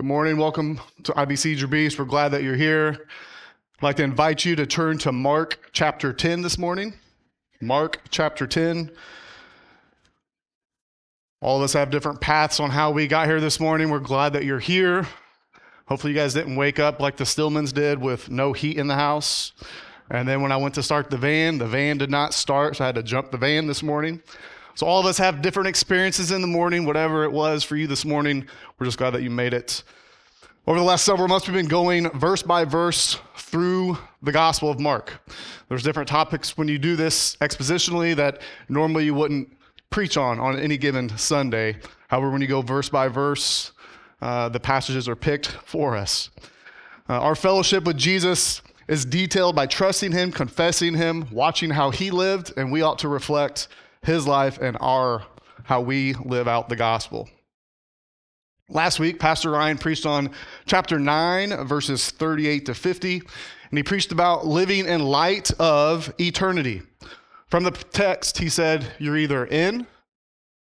Good morning. Welcome to IBC Your Beast. We're glad that you're here. I'd like to invite you to turn to Mark chapter 10 this morning. Mark chapter 10. All of us have different paths on how we got here this morning. We're glad that you're here. Hopefully, you guys didn't wake up like the Stillmans did with no heat in the house. And then when I went to start the van, the van did not start, so I had to jump the van this morning. So, all of us have different experiences in the morning, whatever it was for you this morning. We're just glad that you made it. Over the last several months, we've been going verse by verse through the Gospel of Mark. There's different topics when you do this expositionally that normally you wouldn't preach on on any given Sunday. However, when you go verse by verse, uh, the passages are picked for us. Uh, our fellowship with Jesus is detailed by trusting Him, confessing Him, watching how He lived, and we ought to reflect his life and our how we live out the gospel. Last week, Pastor Ryan preached on chapter 9, verses 38 to 50, and he preached about living in light of eternity. From the text, he said, You're either in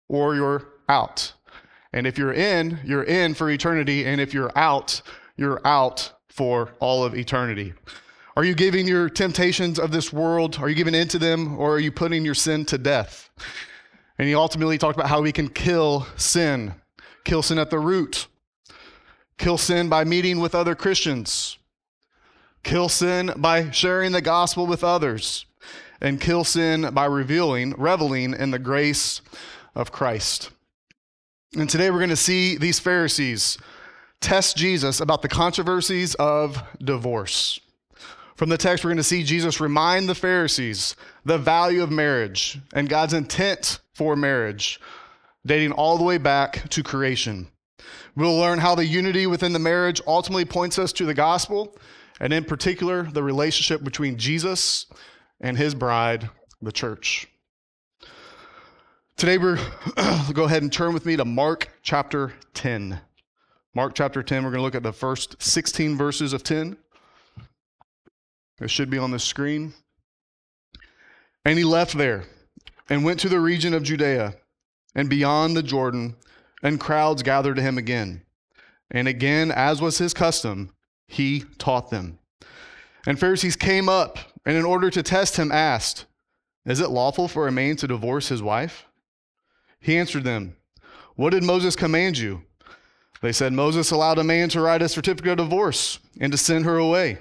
or you're out. And if you're in, you're in for eternity. And if you're out, you're out for all of eternity. Are you giving your temptations of this world, are you giving in to them, or are you putting your sin to death? And he ultimately talked about how we can kill sin, kill sin at the root, kill sin by meeting with other Christians, kill sin by sharing the gospel with others, and kill sin by revealing, reveling in the grace of Christ. And today we're going to see these Pharisees test Jesus about the controversies of divorce. From the text, we're going to see Jesus remind the Pharisees the value of marriage and God's intent for marriage, dating all the way back to creation. We'll learn how the unity within the marriage ultimately points us to the gospel, and in particular, the relationship between Jesus and his bride, the church. Today, we're go ahead and turn with me to Mark chapter 10. Mark chapter 10, we're going to look at the first 16 verses of 10. It should be on the screen. And he left there and went to the region of Judea and beyond the Jordan, and crowds gathered to him again. And again, as was his custom, he taught them. And Pharisees came up, and in order to test him, asked, Is it lawful for a man to divorce his wife? He answered them, What did Moses command you? They said, Moses allowed a man to write a certificate of divorce and to send her away.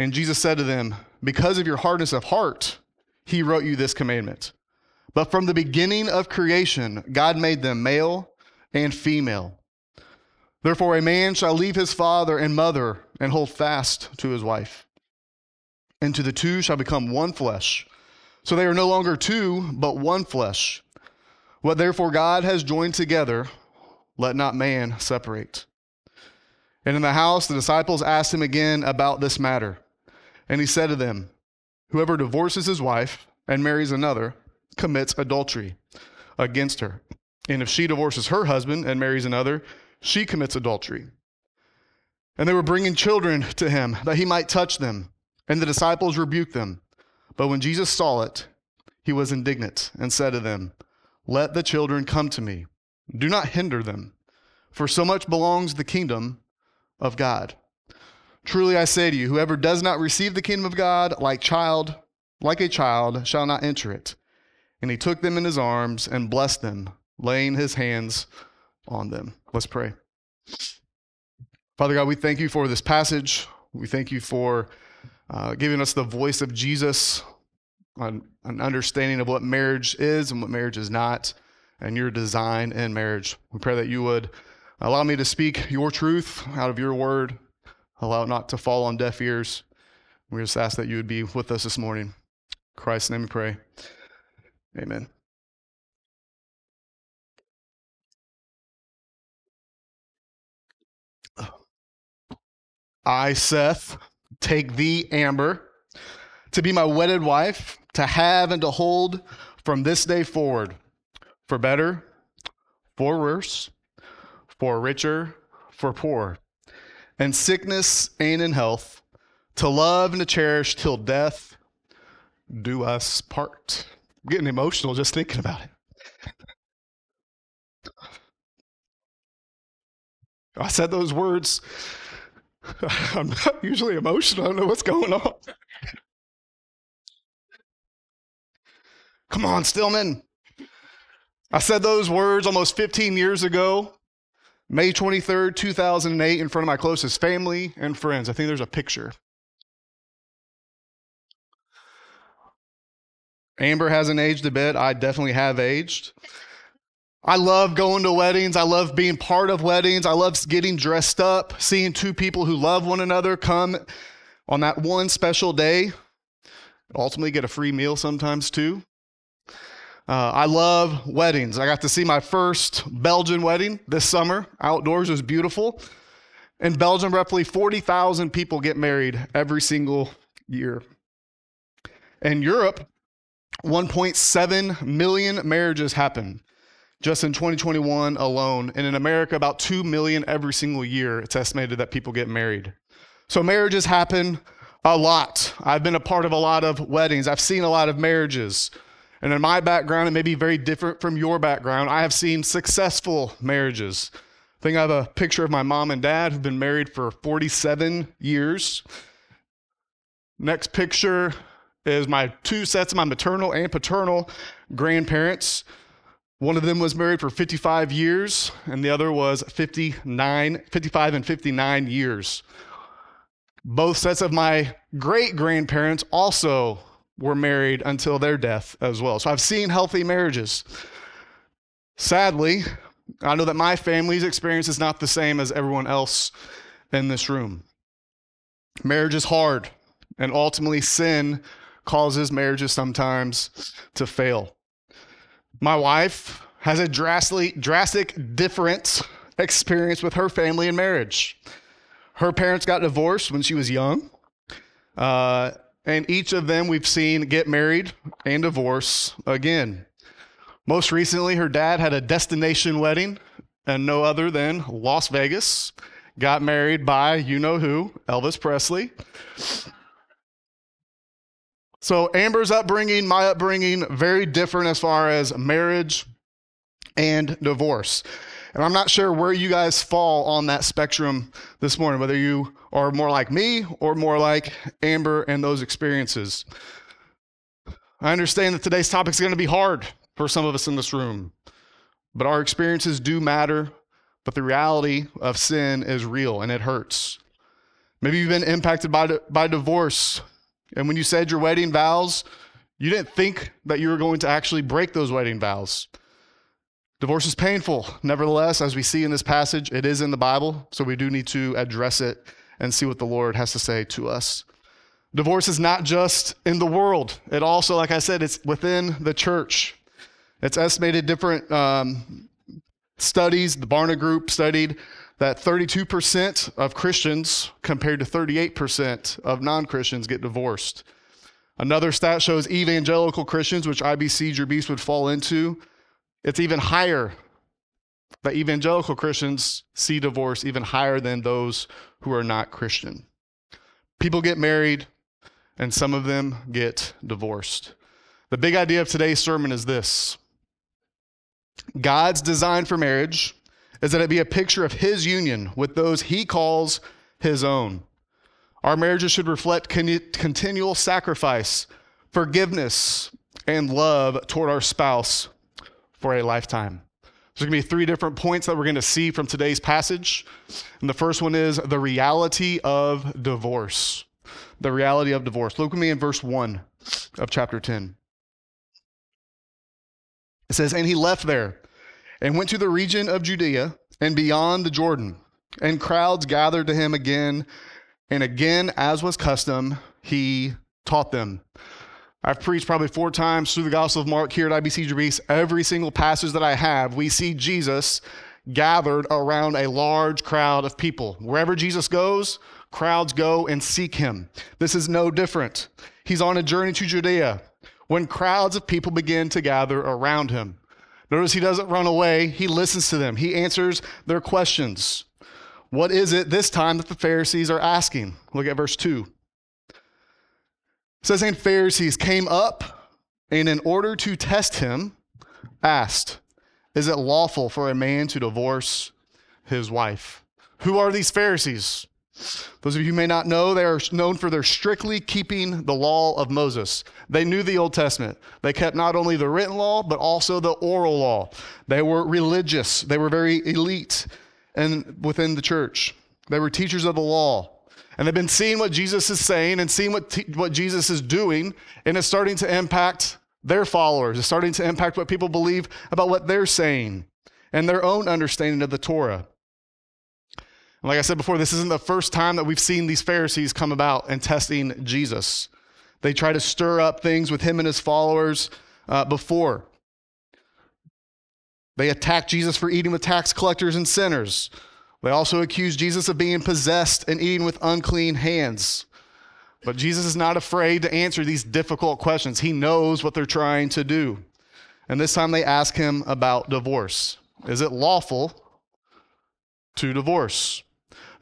And Jesus said to them, Because of your hardness of heart, he wrote you this commandment. But from the beginning of creation, God made them male and female. Therefore, a man shall leave his father and mother and hold fast to his wife. And to the two shall become one flesh. So they are no longer two, but one flesh. What therefore God has joined together, let not man separate. And in the house, the disciples asked him again about this matter. And he said to them, Whoever divorces his wife and marries another commits adultery against her. And if she divorces her husband and marries another, she commits adultery. And they were bringing children to him that he might touch them. And the disciples rebuked them. But when Jesus saw it, he was indignant and said to them, Let the children come to me. Do not hinder them, for so much belongs the kingdom of God. Truly I say to you, whoever does not receive the kingdom of God like child, like a child, shall not enter it. And he took them in his arms and blessed them, laying his hands on them. Let's pray. Father God, we thank you for this passage. We thank you for uh, giving us the voice of Jesus, on an understanding of what marriage is and what marriage is not, and your design in marriage. We pray that you would Allow me to speak your truth out of your word. Allow it not to fall on deaf ears. We just ask that you would be with us this morning. In Christ's name we pray. Amen. I, Seth, take thee, Amber, to be my wedded wife, to have and to hold from this day forward, for better, for worse for richer, for poor, and sickness and in health, to love and to cherish till death do us part. I'm getting emotional just thinking about it. I said those words. I'm not usually emotional. I don't know what's going on. Come on, Stillman. I said those words almost 15 years ago, May 23rd, 2008, in front of my closest family and friends. I think there's a picture. Amber hasn't aged a bit. I definitely have aged. I love going to weddings. I love being part of weddings. I love getting dressed up, seeing two people who love one another come on that one special day. Ultimately, get a free meal sometimes too. Uh, I love weddings. I got to see my first Belgian wedding this summer. Outdoors was beautiful. In Belgium, roughly 40,000 people get married every single year. In Europe, 1.7 million marriages happen just in 2021 alone. And in America, about 2 million every single year, it's estimated that people get married. So marriages happen a lot. I've been a part of a lot of weddings, I've seen a lot of marriages. And in my background, it may be very different from your background. I have seen successful marriages. I think I have a picture of my mom and dad who've been married for 47 years. Next picture is my two sets of my maternal and paternal grandparents. One of them was married for 55 years, and the other was 59, 55 and 59 years. Both sets of my great grandparents also were married until their death as well. So I've seen healthy marriages. Sadly, I know that my family's experience is not the same as everyone else in this room. Marriage is hard, and ultimately, sin causes marriages sometimes to fail. My wife has a drastically drastic different experience with her family and marriage. Her parents got divorced when she was young. Uh, and each of them we've seen get married and divorce again. Most recently, her dad had a destination wedding, and no other than Las Vegas. Got married by you know who, Elvis Presley. So, Amber's upbringing, my upbringing, very different as far as marriage and divorce. And I'm not sure where you guys fall on that spectrum this morning, whether you are more like me or more like Amber and those experiences. I understand that today's topic is going to be hard for some of us in this room, but our experiences do matter. But the reality of sin is real and it hurts. Maybe you've been impacted by, by divorce. And when you said your wedding vows, you didn't think that you were going to actually break those wedding vows. Divorce is painful. Nevertheless, as we see in this passage, it is in the Bible, so we do need to address it and see what the Lord has to say to us. Divorce is not just in the world, it also, like I said, it's within the church. It's estimated different um, studies, the Barna Group studied that 32% of Christians compared to 38% of non Christians get divorced. Another stat shows evangelical Christians, which IBC Jerbees would fall into, it's even higher that evangelical Christians see divorce even higher than those who are not Christian. People get married, and some of them get divorced. The big idea of today's sermon is this God's design for marriage is that it be a picture of his union with those he calls his own. Our marriages should reflect continual sacrifice, forgiveness, and love toward our spouse for a lifetime. There's going to be three different points that we're going to see from today's passage. And the first one is the reality of divorce. The reality of divorce. Look with me in verse 1 of chapter 10. It says, And he left there and went to the region of Judea and beyond the Jordan. And crowds gathered to him again and again, as was custom, he taught them. I've preached probably four times through the Gospel of Mark here at IBC Jerbees. Every single passage that I have, we see Jesus gathered around a large crowd of people. Wherever Jesus goes, crowds go and seek him. This is no different. He's on a journey to Judea when crowds of people begin to gather around him. Notice he doesn't run away, he listens to them, he answers their questions. What is it this time that the Pharisees are asking? Look at verse 2. Says, And Pharisees came up and, in order to test him, asked, Is it lawful for a man to divorce his wife? Who are these Pharisees? Those of you who may not know, they are known for their strictly keeping the law of Moses. They knew the Old Testament. They kept not only the written law, but also the oral law. They were religious. They were very elite and within the church. They were teachers of the law. And they've been seeing what Jesus is saying and seeing what, t- what Jesus is doing, and it's starting to impact their followers. It's starting to impact what people believe about what they're saying and their own understanding of the Torah. And like I said before, this isn't the first time that we've seen these Pharisees come about and testing Jesus. They try to stir up things with him and his followers uh, before. They attack Jesus for eating with tax collectors and sinners. They also accuse Jesus of being possessed and eating with unclean hands. But Jesus is not afraid to answer these difficult questions. He knows what they're trying to do. And this time they ask him about divorce. Is it lawful to divorce?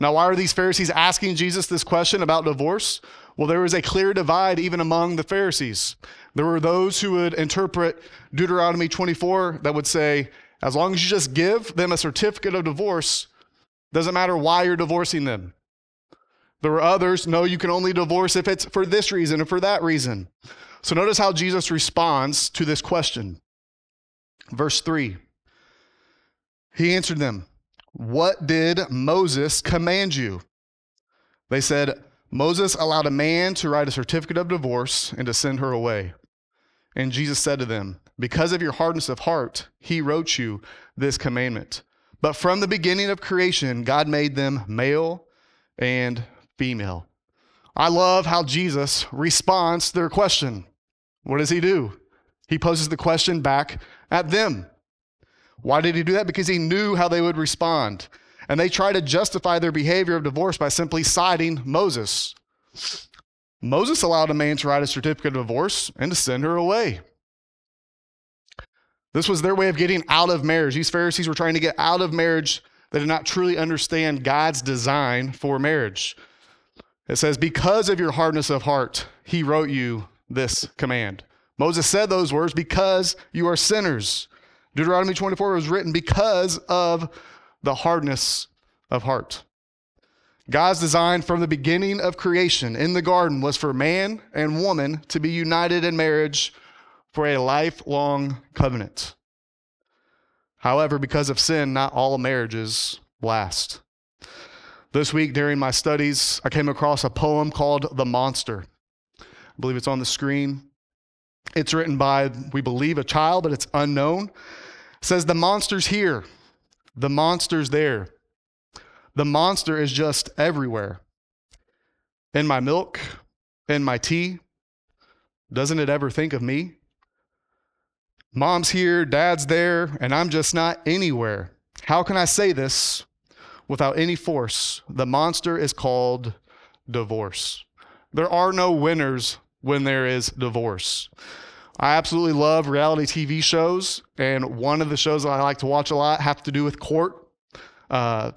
Now, why are these Pharisees asking Jesus this question about divorce? Well, there was a clear divide even among the Pharisees. There were those who would interpret Deuteronomy 24 that would say, as long as you just give them a certificate of divorce, doesn't matter why you're divorcing them. There were others, no, you can only divorce if it's for this reason or for that reason. So notice how Jesus responds to this question. Verse 3 He answered them, what did Moses command you? They said, Moses allowed a man to write a certificate of divorce and to send her away. And Jesus said to them, Because of your hardness of heart, he wrote you this commandment. But from the beginning of creation, God made them male and female. I love how Jesus responds to their question. What does he do? He poses the question back at them. Why did he do that? Because he knew how they would respond. And they try to justify their behavior of divorce by simply citing Moses. Moses allowed a man to write a certificate of divorce and to send her away. This was their way of getting out of marriage. These Pharisees were trying to get out of marriage. They did not truly understand God's design for marriage. It says, Because of your hardness of heart, he wrote you this command. Moses said those words because you are sinners. Deuteronomy 24 was written because of the hardness of heart. God's design from the beginning of creation in the garden was for man and woman to be united in marriage for a lifelong covenant. However, because of sin, not all marriages last. This week during my studies, I came across a poem called The Monster. I believe it's on the screen. It's written by, we believe, a child, but it's unknown says the monster's here, the monster's there. The monster is just everywhere. In my milk, in my tea. Doesn't it ever think of me? Mom's here, dad's there, and I'm just not anywhere. How can I say this without any force? The monster is called divorce. There are no winners when there is divorce. I absolutely love reality TV shows, and one of the shows that I like to watch a lot have to do with court. Uh,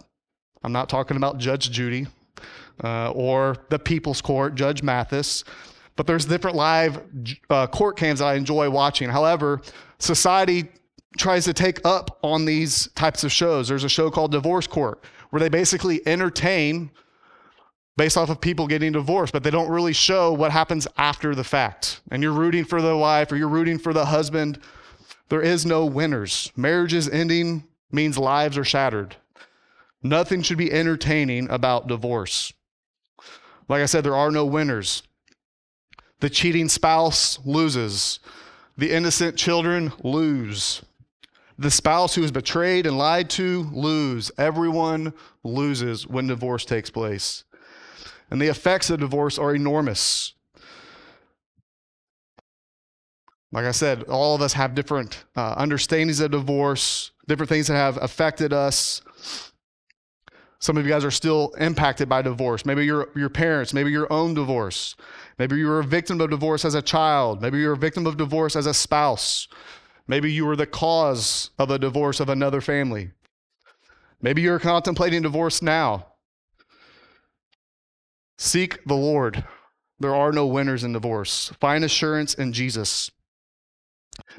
I'm not talking about Judge Judy uh, or the People's Court, Judge Mathis, but there's different live uh, court cams that I enjoy watching. However, society tries to take up on these types of shows. There's a show called Divorce Court where they basically entertain based off of people getting divorced, but they don't really show what happens after the fact. And you're rooting for the wife or you're rooting for the husband. There is no winners. Marriages ending means lives are shattered. Nothing should be entertaining about divorce. Like I said, there are no winners. The cheating spouse loses. The innocent children lose. The spouse who is betrayed and lied to lose. Everyone loses when divorce takes place and the effects of divorce are enormous. Like I said, all of us have different uh, understandings of divorce, different things that have affected us. Some of you guys are still impacted by divorce. Maybe your your parents, maybe your own divorce. Maybe you were a victim of divorce as a child. Maybe you were a victim of divorce as a spouse. Maybe you were the cause of a divorce of another family. Maybe you're contemplating divorce now. Seek the Lord. There are no winners in divorce. Find assurance in Jesus.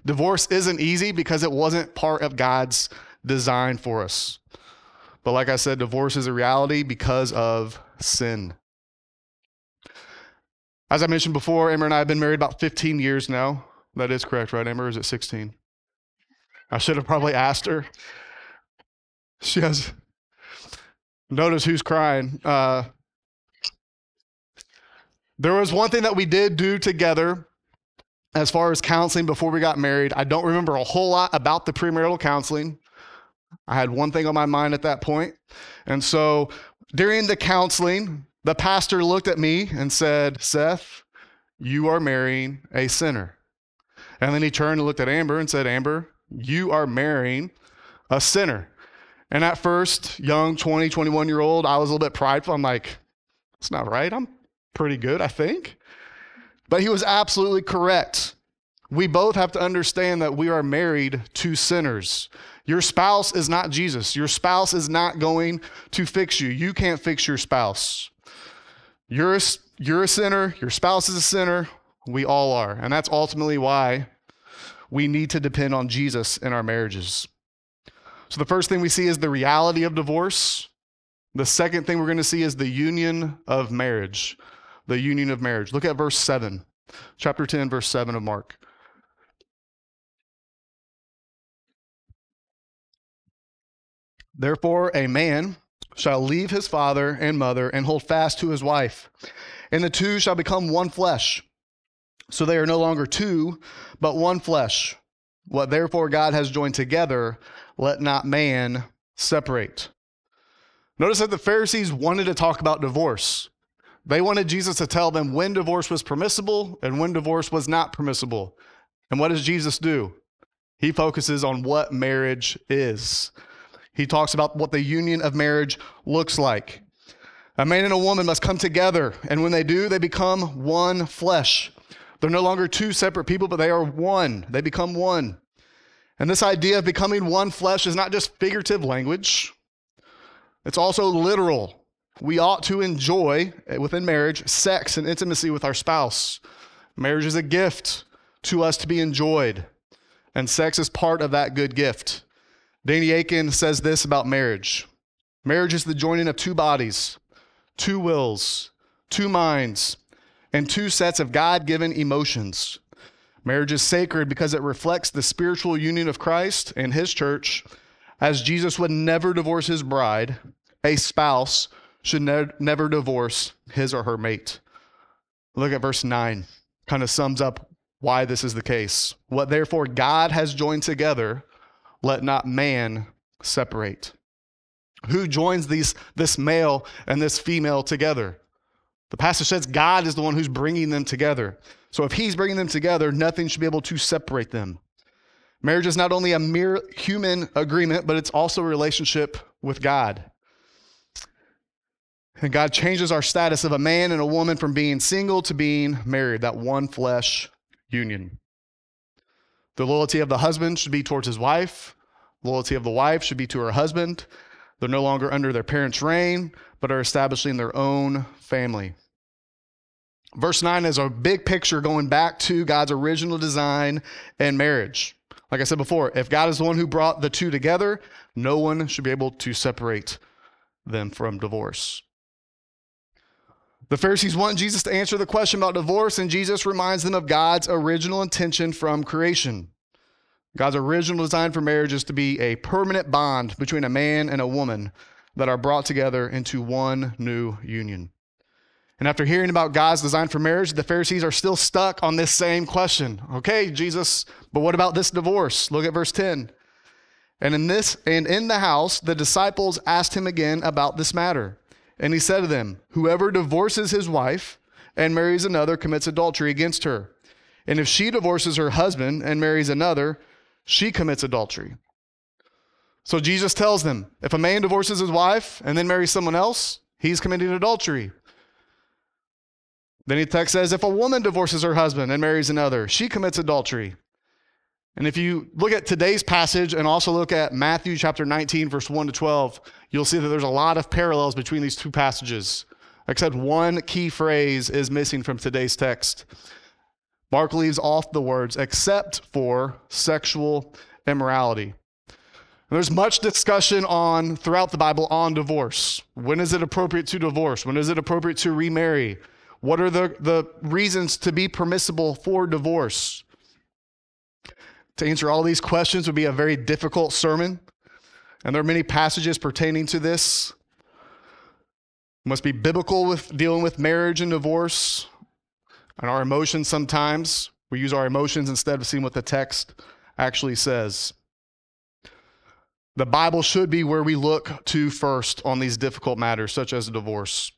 Divorce isn't easy because it wasn't part of God's design for us. But like I said, divorce is a reality because of sin. As I mentioned before, Amber and I have been married about 15 years now. That is correct, right, Amber? Is it 16? I should have probably asked her. She has. Notice who's crying. Uh, there was one thing that we did do together as far as counseling before we got married. I don't remember a whole lot about the premarital counseling. I had one thing on my mind at that point. And so during the counseling, the pastor looked at me and said, Seth, you are marrying a sinner. And then he turned and looked at Amber and said, Amber, you are marrying a sinner. And at first, young 20, 21 year old, I was a little bit prideful. I'm like, it's not right. I'm pretty good, I think. But he was absolutely correct. We both have to understand that we are married to sinners. Your spouse is not Jesus. Your spouse is not going to fix you. You can't fix your spouse. You're a, you're a sinner. Your spouse is a sinner. We all are. And that's ultimately why we need to depend on Jesus in our marriages. So the first thing we see is the reality of divorce. The second thing we're going to see is the union of marriage. The union of marriage. Look at verse 7, chapter 10, verse 7 of Mark. Therefore, a man shall leave his father and mother and hold fast to his wife, and the two shall become one flesh. So they are no longer two, but one flesh. What therefore God has joined together, let not man separate. Notice that the Pharisees wanted to talk about divorce. They wanted Jesus to tell them when divorce was permissible and when divorce was not permissible. And what does Jesus do? He focuses on what marriage is. He talks about what the union of marriage looks like. A man and a woman must come together, and when they do, they become one flesh. They're no longer two separate people, but they are one. They become one. And this idea of becoming one flesh is not just figurative language, it's also literal. We ought to enjoy, eh, within marriage, sex and intimacy with our spouse. Marriage is a gift to us to be enjoyed, and sex is part of that good gift. Danny Akin says this about marriage marriage is the joining of two bodies, two wills, two minds, and two sets of God given emotions. Marriage is sacred because it reflects the spiritual union of Christ and his church. As Jesus would never divorce his bride, a spouse should ne- never divorce his or her mate. Look at verse 9, kind of sums up why this is the case. What therefore God has joined together, let not man separate. Who joins these, this male and this female together? The pastor says God is the one who's bringing them together. So if he's bringing them together, nothing should be able to separate them. Marriage is not only a mere human agreement, but it's also a relationship with God. And God changes our status of a man and a woman from being single to being married, that one flesh union. The loyalty of the husband should be towards his wife. Loyalty of the wife should be to her husband. They're no longer under their parents' reign, but are establishing their own family. Verse 9 is a big picture going back to God's original design and marriage. Like I said before, if God is the one who brought the two together, no one should be able to separate them from divorce. The Pharisees want Jesus to answer the question about divorce, and Jesus reminds them of God's original intention from creation. God's original design for marriage is to be a permanent bond between a man and a woman that are brought together into one new union. And after hearing about God's design for marriage, the Pharisees are still stuck on this same question. Okay, Jesus, but what about this divorce? Look at verse 10. And in this and in the house the disciples asked him again about this matter. And he said to them, Whoever divorces his wife and marries another commits adultery against her. And if she divorces her husband and marries another, she commits adultery. So Jesus tells them, if a man divorces his wife and then marries someone else, he's committing adultery. Then the text says, if a woman divorces her husband and marries another, she commits adultery. And if you look at today's passage and also look at Matthew chapter 19, verse 1 to 12, you'll see that there's a lot of parallels between these two passages, except one key phrase is missing from today's text. Mark leaves off the words, except for sexual immorality. There's much discussion on throughout the Bible on divorce. When is it appropriate to divorce? When is it appropriate to remarry? What are the, the reasons to be permissible for divorce? To answer all these questions would be a very difficult sermon, and there are many passages pertaining to this. Must be biblical with dealing with marriage and divorce and our emotions sometimes. We use our emotions instead of seeing what the text actually says. The Bible should be where we look to first on these difficult matters, such as divorce.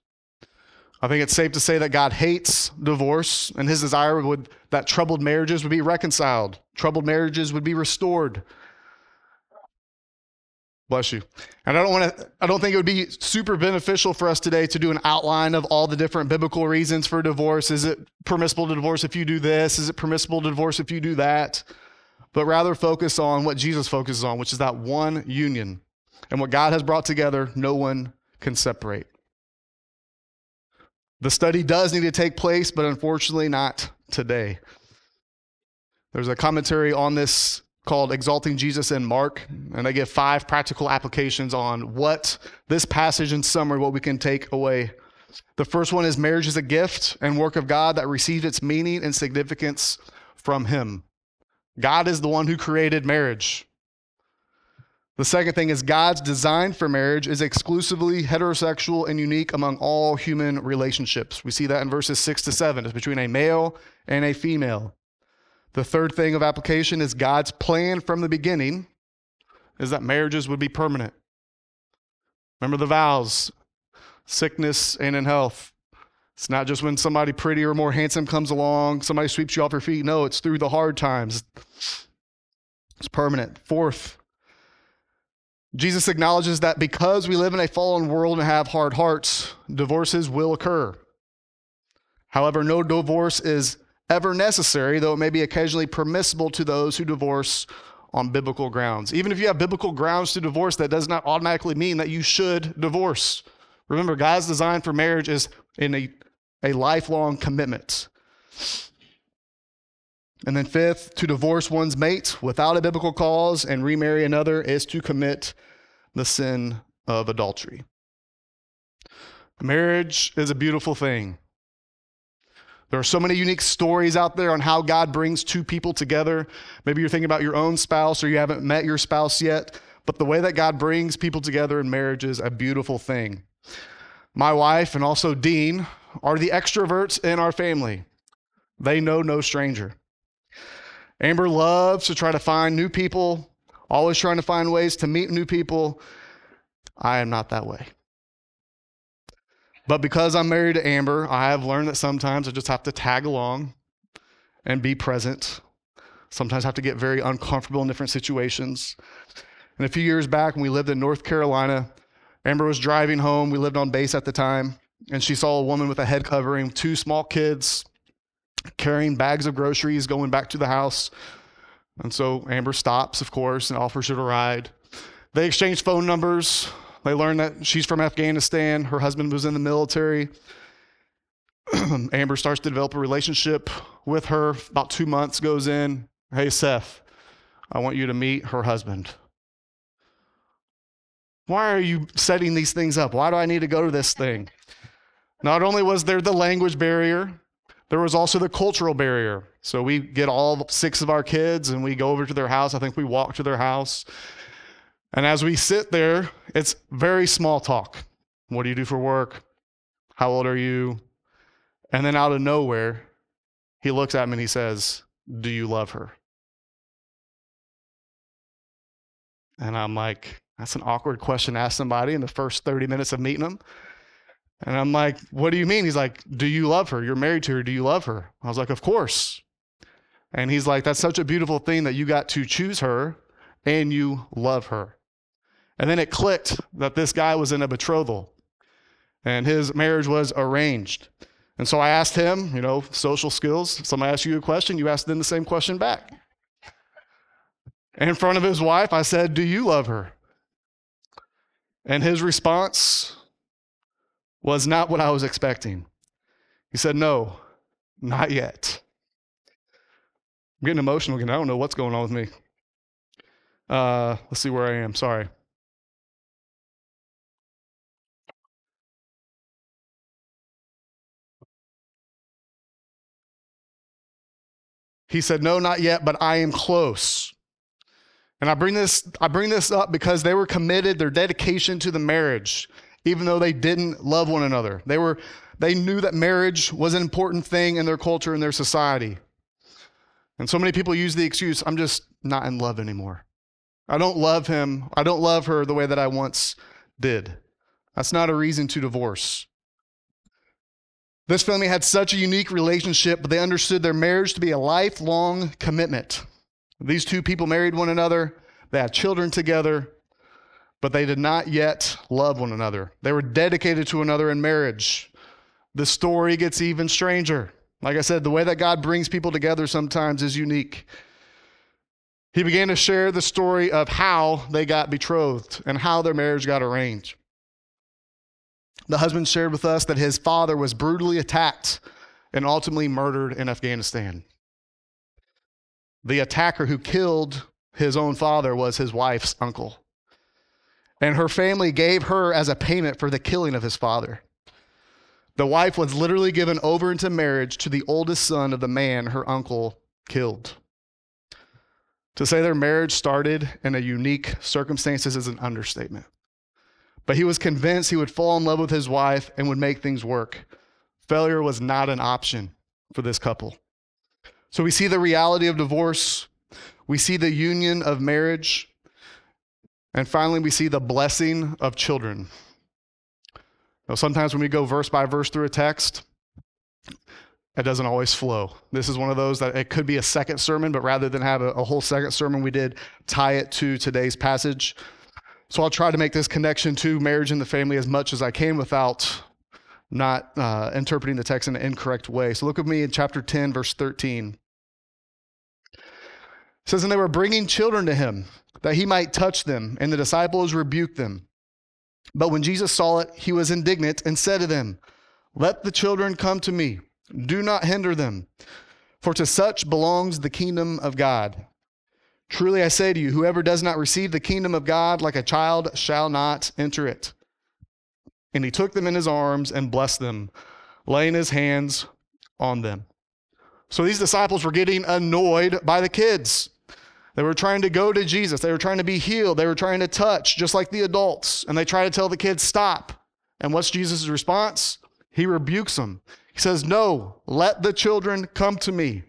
I think it's safe to say that God hates divorce, and his desire would that troubled marriages would be reconciled, troubled marriages would be restored. Bless you. And I don't want to I don't think it would be super beneficial for us today to do an outline of all the different biblical reasons for divorce. Is it permissible to divorce if you do this? Is it permissible to divorce if you do that? But rather focus on what Jesus focuses on, which is that one union. And what God has brought together, no one can separate. The study does need to take place, but unfortunately not today. There's a commentary on this called Exalting Jesus in Mark, and they give five practical applications on what this passage in summary, what we can take away. The first one is marriage is a gift and work of God that received its meaning and significance from Him. God is the one who created marriage. The second thing is God's design for marriage is exclusively heterosexual and unique among all human relationships. We see that in verses 6 to 7. It's between a male and a female. The third thing of application is God's plan from the beginning is that marriages would be permanent. Remember the vows sickness and in health. It's not just when somebody prettier or more handsome comes along, somebody sweeps you off your feet. No, it's through the hard times. It's permanent. Fourth, Jesus acknowledges that because we live in a fallen world and have hard hearts, divorces will occur. However, no divorce is ever necessary, though it may be occasionally permissible to those who divorce on biblical grounds. Even if you have biblical grounds to divorce, that does not automatically mean that you should divorce. Remember, God's design for marriage is in a, a lifelong commitment. And then, fifth, to divorce one's mate without a biblical cause and remarry another is to commit the sin of adultery. Marriage is a beautiful thing. There are so many unique stories out there on how God brings two people together. Maybe you're thinking about your own spouse or you haven't met your spouse yet, but the way that God brings people together in marriage is a beautiful thing. My wife and also Dean are the extroverts in our family. They know no stranger. Amber loves to try to find new people, always trying to find ways to meet new people. I am not that way. But because I'm married to Amber, I have learned that sometimes I just have to tag along and be present. Sometimes I have to get very uncomfortable in different situations. And a few years back, when we lived in North Carolina, Amber was driving home. We lived on base at the time, and she saw a woman with a head covering, two small kids, carrying bags of groceries going back to the house. And so Amber stops, of course, and offers her a ride. They exchange phone numbers. They learn that she's from Afghanistan. Her husband was in the military. Amber starts to develop a relationship with her. About two months goes in. Hey, Seth, I want you to meet her husband. Why are you setting these things up? Why do I need to go to this thing? Not only was there the language barrier, there was also the cultural barrier. So we get all six of our kids and we go over to their house. I think we walk to their house. And as we sit there, it's very small talk. What do you do for work? How old are you? And then out of nowhere, he looks at me and he says, Do you love her? And I'm like, That's an awkward question to ask somebody in the first 30 minutes of meeting them. And I'm like, What do you mean? He's like, Do you love her? You're married to her. Do you love her? I was like, Of course. And he's like, That's such a beautiful thing that you got to choose her and you love her. And then it clicked that this guy was in a betrothal and his marriage was arranged. And so I asked him, you know, social skills. Somebody asks you a question, you ask them the same question back. And in front of his wife, I said, Do you love her? And his response was not what I was expecting. He said, No, not yet. I'm getting emotional again. I don't know what's going on with me. Uh, let's see where I am. Sorry. He said, No, not yet, but I am close. And I bring this, I bring this up because they were committed, their dedication to the marriage, even though they didn't love one another. They were they knew that marriage was an important thing in their culture and their society. And so many people use the excuse, I'm just not in love anymore. I don't love him. I don't love her the way that I once did. That's not a reason to divorce. This family had such a unique relationship, but they understood their marriage to be a lifelong commitment. These two people married one another, they had children together, but they did not yet love one another. They were dedicated to another in marriage. The story gets even stranger. Like I said, the way that God brings people together sometimes is unique. He began to share the story of how they got betrothed and how their marriage got arranged. The husband shared with us that his father was brutally attacked and ultimately murdered in Afghanistan. The attacker who killed his own father was his wife's uncle. And her family gave her as a payment for the killing of his father. The wife was literally given over into marriage to the oldest son of the man her uncle killed. To say their marriage started in a unique circumstances is an understatement. But he was convinced he would fall in love with his wife and would make things work. Failure was not an option for this couple. So we see the reality of divorce, we see the union of marriage, and finally we see the blessing of children. Now, sometimes when we go verse by verse through a text, it doesn't always flow. This is one of those that it could be a second sermon, but rather than have a, a, whole second sermon, we did tie it to today's passage. So I'll try to make this connection to marriage and the family as much as I can without not uh, interpreting the text in an incorrect way. So look with me in chapter 10, verse 13. It says, And they were bringing children to him that he might touch them, and the disciples rebuked them. But when Jesus saw it, he was indignant and said to them, Let the children come to me, do not hinder them, for to such belongs the kingdom of God. Truly I say to you, whoever does not receive the kingdom of God like a child shall not enter it. And he took them in his arms and blessed them, laying his hands on them. So these disciples were getting annoyed by the kids. They were trying to go to Jesus. They were trying to be healed. They were trying to touch, just like the adults. And they try to tell the kids, stop. And what's Jesus' response? He rebukes them. He says, No, let the children come to me.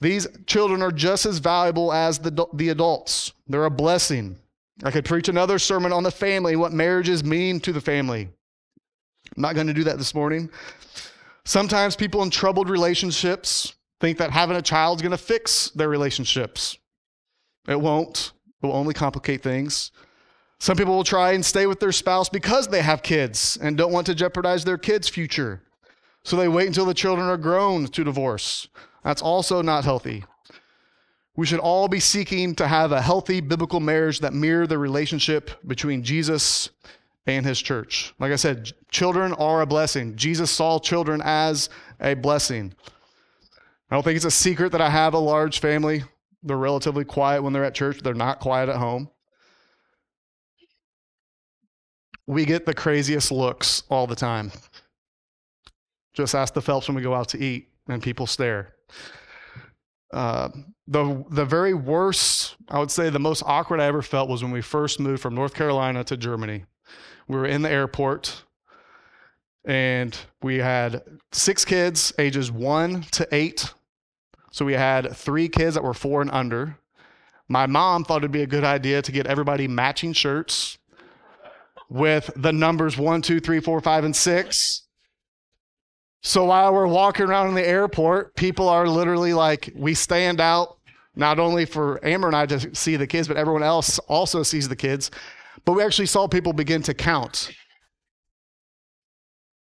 These children are just as valuable as the, the adults. They're a blessing. I could preach another sermon on the family, what marriages mean to the family. I'm not going to do that this morning. Sometimes people in troubled relationships think that having a child is going to fix their relationships. It won't. It will only complicate things. Some people will try and stay with their spouse because they have kids and don't want to jeopardize their kids' future. So they wait until the children are grown to divorce. That's also not healthy. We should all be seeking to have a healthy biblical marriage that mirror the relationship between Jesus and his church. Like I said, children are a blessing. Jesus saw children as a blessing. I don't think it's a secret that I have a large family. They're relatively quiet when they're at church, they're not quiet at home. We get the craziest looks all the time. Just ask the Phelps when we go out to eat and people stare. Uh, the the very worst, I would say, the most awkward I ever felt was when we first moved from North Carolina to Germany. We were in the airport, and we had six kids, ages one to eight, so we had three kids that were four and under. My mom thought it'd be a good idea to get everybody matching shirts with the numbers one, two, three, four, five, and six. So while we're walking around in the airport, people are literally like, we stand out not only for Amber and I to see the kids, but everyone else also sees the kids. But we actually saw people begin to count.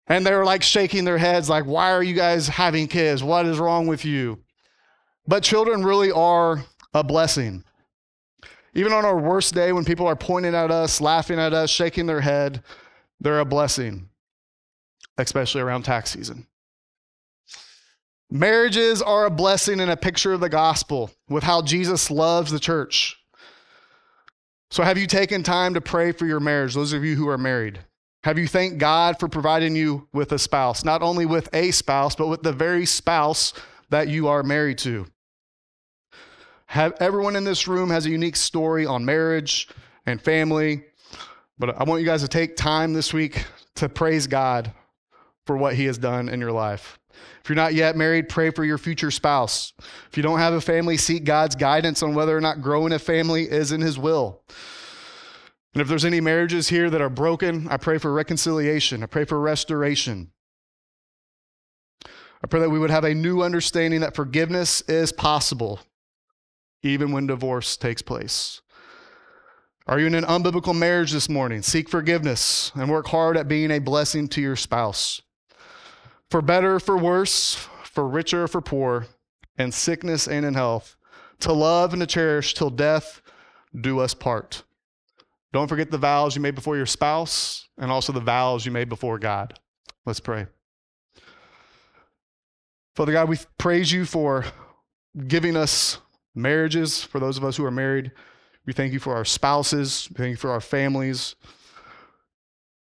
And they were like shaking their heads, like, why are you guys having kids? What is wrong with you? But children really are a blessing. Even on our worst day, when people are pointing at us, laughing at us, shaking their head, they're a blessing, especially around tax season. Marriages are a blessing and a picture of the gospel with how Jesus loves the church. So, have you taken time to pray for your marriage, those of you who are married? Have you thanked God for providing you with a spouse, not only with a spouse, but with the very spouse that you are married to? Have, everyone in this room has a unique story on marriage and family, but I want you guys to take time this week to praise God for what He has done in your life. If you're not yet married, pray for your future spouse. If you don't have a family, seek God's guidance on whether or not growing a family is in His will. And if there's any marriages here that are broken, I pray for reconciliation. I pray for restoration. I pray that we would have a new understanding that forgiveness is possible, even when divorce takes place. Are you in an unbiblical marriage this morning? Seek forgiveness and work hard at being a blessing to your spouse. For better, for worse, for richer, for poor, in sickness and in health, to love and to cherish till death do us part. Don't forget the vows you made before your spouse and also the vows you made before God. Let's pray. Father God, we praise you for giving us marriages for those of us who are married. We thank you for our spouses. We thank you for our families.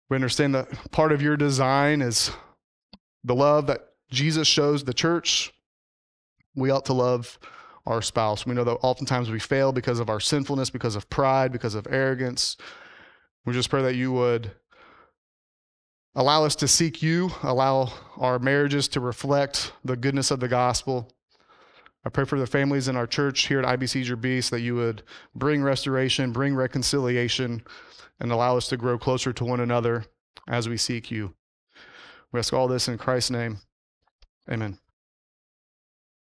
We understand that part of your design is the love that Jesus shows the church. We ought to love our spouse. We know that oftentimes we fail because of our sinfulness, because of pride, because of arrogance. We just pray that you would allow us to seek you, allow our marriages to reflect the goodness of the gospel. I pray for the families in our church here at IBC Beast that you would bring restoration, bring reconciliation, and allow us to grow closer to one another as we seek you. We ask all this in Christ's name. Amen.